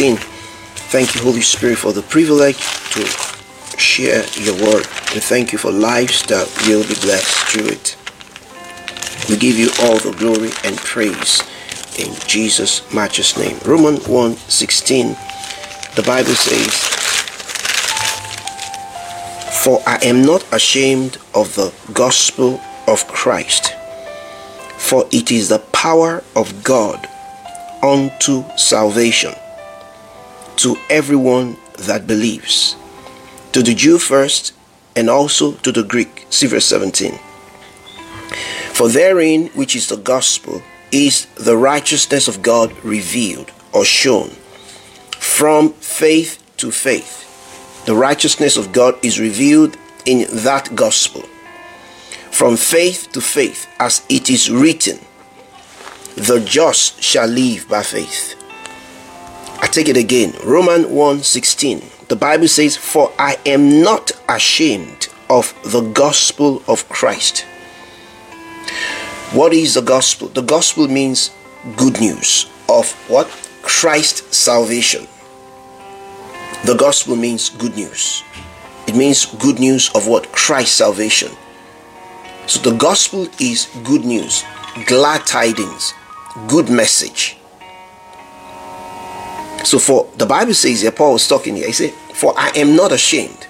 16. Thank you, Holy Spirit, for the privilege to share your word. And thank you for lives that will be blessed through it. We give you all the glory and praise in Jesus' matchless name. Romans 1 16. The Bible says, For I am not ashamed of the gospel of Christ, for it is the power of God unto salvation to everyone that believes, to the Jew first, and also to the Greek. See verse 17. For therein, which is the gospel, is the righteousness of God revealed or shown from faith to faith. The righteousness of God is revealed in that gospel. From faith to faith, as it is written, the just shall live by faith. I take it again. Romans 1:16. The Bible says, "For I am not ashamed of the gospel of Christ." What is the gospel? The gospel means good news of what? Christ salvation. The gospel means good news. It means good news of what? Christ salvation. So the gospel is good news, glad tidings, good message. So for the Bible says here, Paul was talking here, he said, For I am not ashamed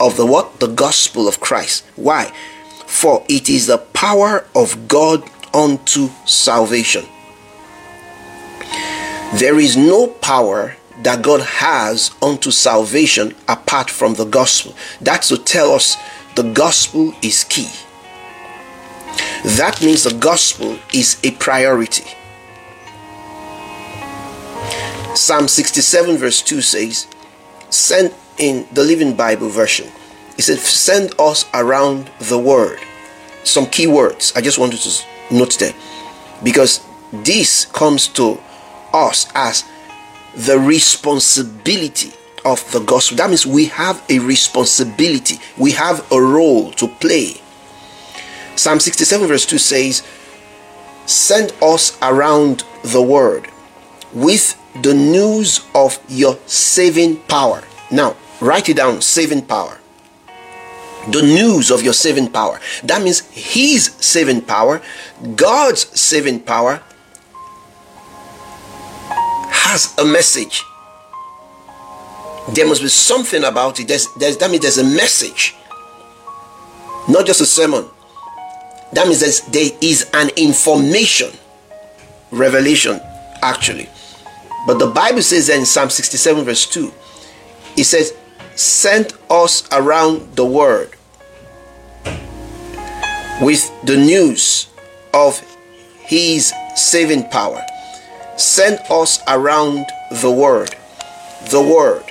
of the what? The gospel of Christ. Why? For it is the power of God unto salvation. There is no power that God has unto salvation apart from the gospel. That's to tell us the gospel is key. That means the gospel is a priority. Psalm 67, verse 2 says, Send in the Living Bible version. It said, Send us around the word. Some key words. I just wanted to note them because this comes to us as the responsibility of the gospel. That means we have a responsibility, we have a role to play. Psalm 67, verse 2 says, Send us around the word with the news of your saving power. Now, write it down saving power. The news of your saving power. That means His saving power, God's saving power, has a message. There must be something about it. There's, there's, that means there's a message, not just a sermon. That means there is an information, revelation, actually. But the Bible says that in Psalm 67, verse 2, it says, Send us around the world with the news of His saving power. Send us around the world, the word,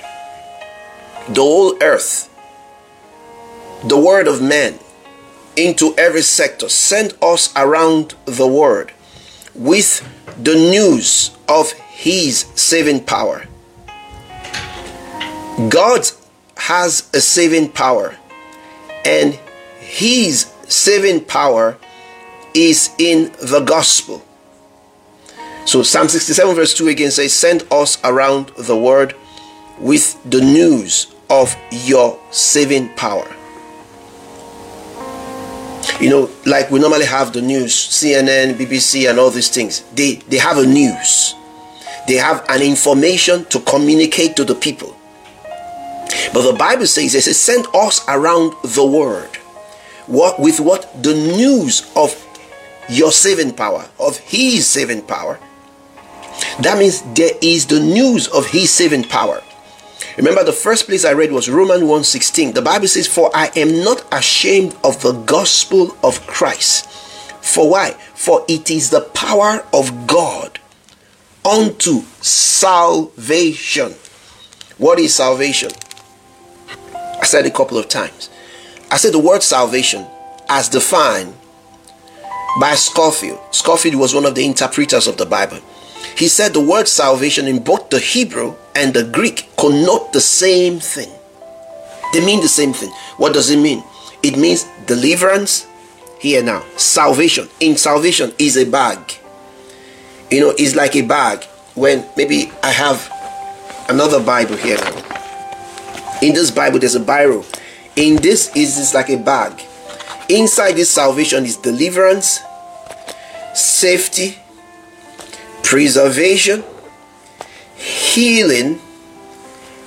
the whole earth, the word of man into every sector. Send us around the world with the news of his saving power. God has a saving power, and His saving power is in the gospel. So, Psalm 67, verse 2 again says, Send us around the world with the news of your saving power. You know, like we normally have the news, CNN, BBC, and all these things, they, they have a news they have an information to communicate to the people. But the Bible says, it says, send us around the world. What with what? The news of your saving power, of his saving power. That means there is the news of his saving power. Remember the first place I read was Romans 1:16. The Bible says, For I am not ashamed of the gospel of Christ. For why? For it is the power of God unto salvation. What is salvation? I said a couple of times. I said the word salvation as defined by Scofield. Scofield was one of the interpreters of the Bible. He said the word salvation in both the Hebrew and the Greek connote the same thing. They mean the same thing. What does it mean? It means deliverance. Here now, salvation. In salvation is a bag you know, it's like a bag. when maybe I have another Bible here now. In this Bible, there's a Bible. In this is this like a bag. Inside this salvation is deliverance, safety, preservation, healing,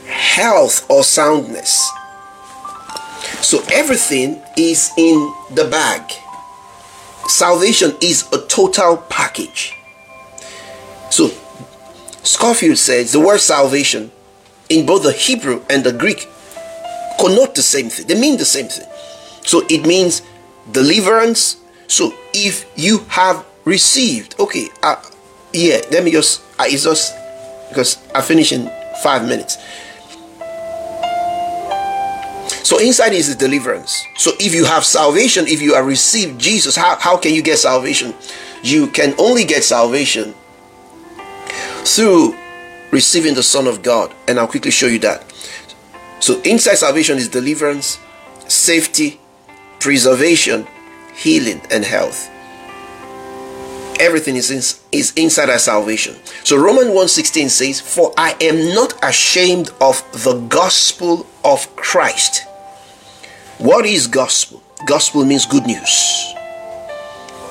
health or soundness. So everything is in the bag. Salvation is a total package. So Scofield says the word salvation in both the Hebrew and the Greek connote the same thing. They mean the same thing. So it means deliverance. So if you have received, okay, uh, yeah, let me just, uh, it's just because I finish in five minutes. So inside is the deliverance. So if you have salvation, if you have received Jesus, how, how can you get salvation? You can only get salvation through receiving the Son of God. And I'll quickly show you that. So inside salvation is deliverance, safety, preservation, healing, and health. Everything is, in, is inside our salvation. So Romans 1:16 says, For I am not ashamed of the gospel of Christ what is gospel? Gospel means good news.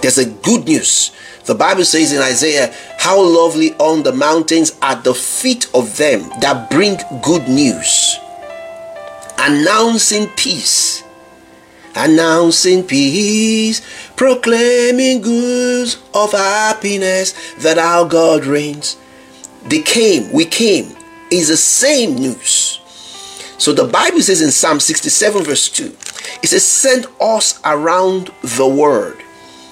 There's a good news. The Bible says in Isaiah, How lovely on the mountains are the feet of them that bring good news, announcing peace, announcing peace, proclaiming goods of happiness that our God reigns. They came, we came, is the same news. So the Bible says in Psalm 67, verse 2, it says, Send us around the world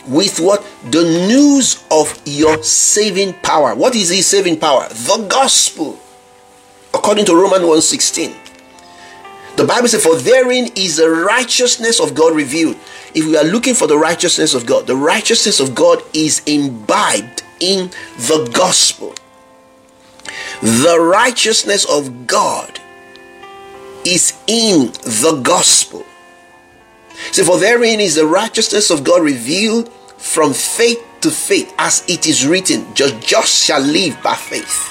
with what? The news of your saving power. What is his saving power? The gospel. According to Romans 1:16. The Bible says, For therein is the righteousness of God revealed. If we are looking for the righteousness of God, the righteousness of God is imbibed in the gospel. The righteousness of God is in the gospel. See, for therein is the righteousness of God revealed from faith to faith, as it is written, just just shall live by faith.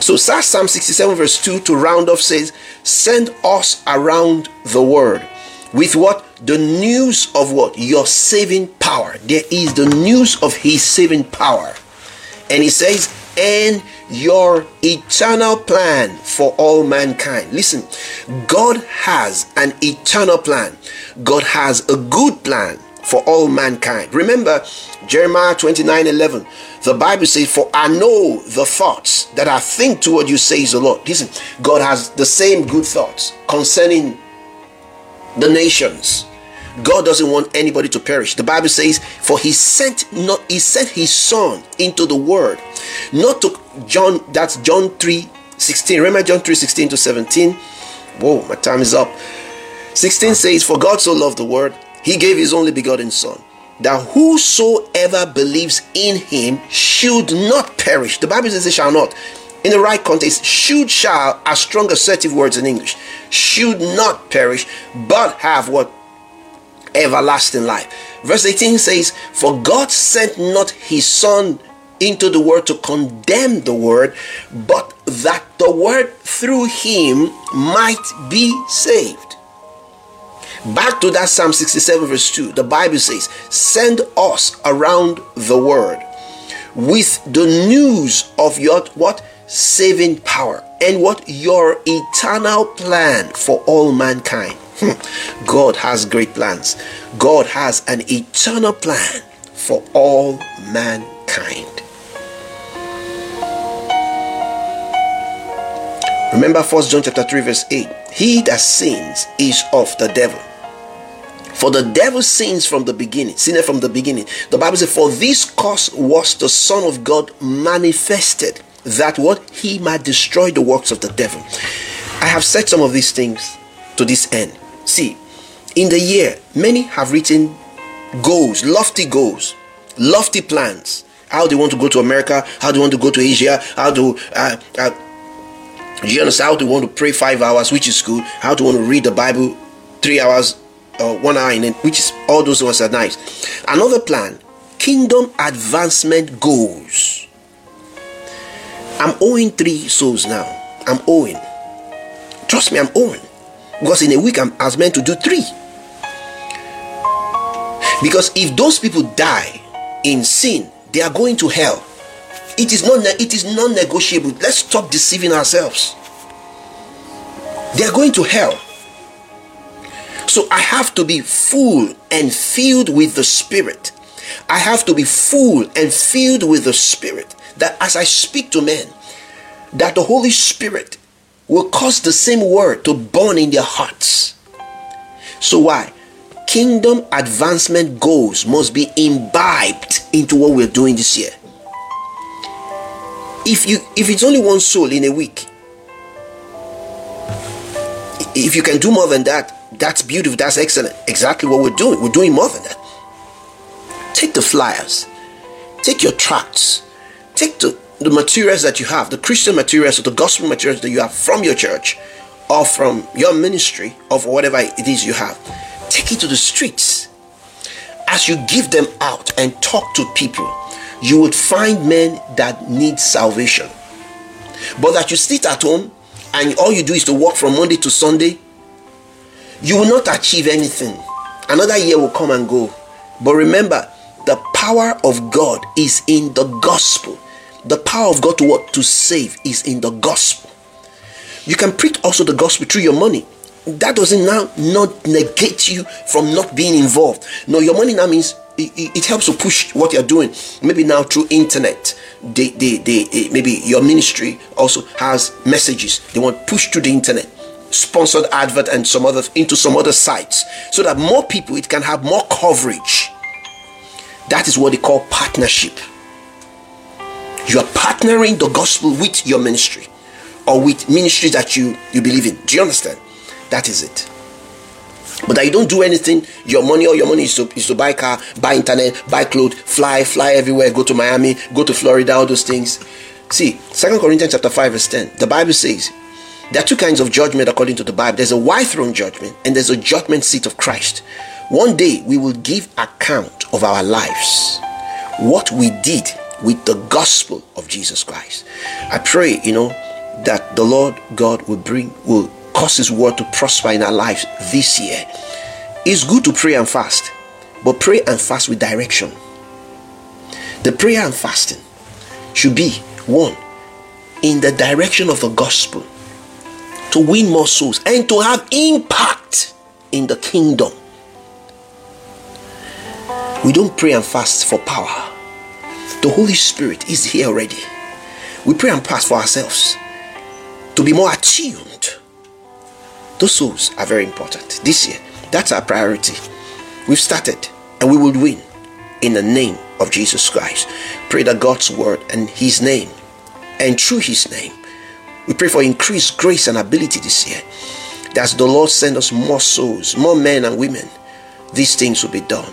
So Psalm 67 verse 2 to round off says, Send us around the world with what? The news of what? Your saving power. There is the news of his saving power. And he says, and your eternal plan for all mankind. Listen, God has an eternal plan. God has a good plan for all mankind. Remember Jeremiah 29 11. The Bible says, For I know the thoughts that I think toward you, says the Lord. Listen, God has the same good thoughts concerning the nations God doesn't want anybody to perish. The Bible says, "For He sent not He sent His Son into the world, not to John." That's John three sixteen. Remember John three sixteen to seventeen. Whoa, my time is up. Sixteen says, "For God so loved the world, He gave His only begotten Son." That whosoever believes in him should not perish. The Bible says it shall not in the right context, should shall are strong assertive words in English. Should not perish, but have what everlasting life. Verse 18 says, For God sent not his Son into the world to condemn the world, but that the world through him might be saved. Back to that Psalm 67, verse 2, the Bible says, Send us around the world with the news of your what? Saving power and what? Your eternal plan for all mankind. Hmm. God has great plans. God has an eternal plan for all mankind. Remember 1 John chapter 3 verse 8. He that sins is of the devil. For the devil sins from the beginning, sinned from the beginning. The Bible says, For this cause was the Son of God manifested, that what he might destroy the works of the devil. I have said some of these things to this end. See, in the year, many have written goals, lofty goals, lofty plans. How they want to go to America, how they want to go to Asia, how to uh, uh, you understand how they want to pray five hours, which is good, how to want to read the Bible three hours uh, one hour in it, which is all those ones are nice. Another plan, kingdom advancement goals. I'm owing three souls now. I'm owing. Trust me, I'm owing. Because in a week I'm, I was meant to do three. Because if those people die in sin, they are going to hell. It is not it is non-negotiable. Let's stop deceiving ourselves. They are going to hell. So I have to be full and filled with the Spirit. I have to be full and filled with the Spirit. That as I speak to men, that the Holy Spirit will cause the same word to burn in their hearts. So why? Kingdom advancement goals must be imbibed into what we're doing this year. If you if it's only one soul in a week, if you can do more than that, that's beautiful, that's excellent. Exactly what we're doing. We're doing more than that. Take the flyers, take your tracts, take the, the materials that you have, the Christian materials or the gospel materials that you have from your church or from your ministry or whatever it is you have. Take it to the streets. As you give them out and talk to people, you would find men that need salvation. But that you sit at home and all you do is to work from Monday to Sunday, you will not achieve anything. Another year will come and go. But remember, the power of God is in the gospel. The power of God to what? To save is in the gospel. You can preach also the gospel through your money. That doesn't now not negate you from not being involved. No, your money now means it, it, helps to push what you're doing. Maybe now through internet, they, they, they, eh, maybe your ministry also has messages they want pushed through the internet, sponsored advert and some other into some other sites, so that more people it can have more coverage. That is what they call partnership. You are partnering the gospel with your ministry or with ministries that you, you believe in. Do you understand? That is it. But that you don't do anything, your money or your money is to, is to buy car, buy internet, buy clothes, fly, fly everywhere, go to Miami, go to Florida, all those things. See, Second Corinthians chapter 5, verse 10, the Bible says there are two kinds of judgment according to the Bible. There's a white throne judgment and there's a judgment seat of Christ. One day we will give account of our lives, what we did with the gospel of Jesus Christ. I pray, you know, that the Lord God will bring, will cause His word to prosper in our lives this year. It's good to pray and fast, but pray and fast with direction. The prayer and fasting should be one in the direction of the gospel to win more souls and to have impact in the kingdom. We don't pray and fast for power. The Holy Spirit is here already. We pray and fast for ourselves to be more attuned. Those souls are very important this year. That's our priority. We've started and we will win in the name of Jesus Christ. Pray that God's word and His name and through His name, we pray for increased grace and ability this year. That the Lord send us more souls, more men and women, these things will be done.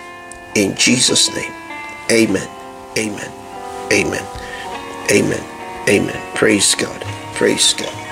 In Jesus' name. Amen. Amen. Amen. Amen. Amen. Praise God. Praise God.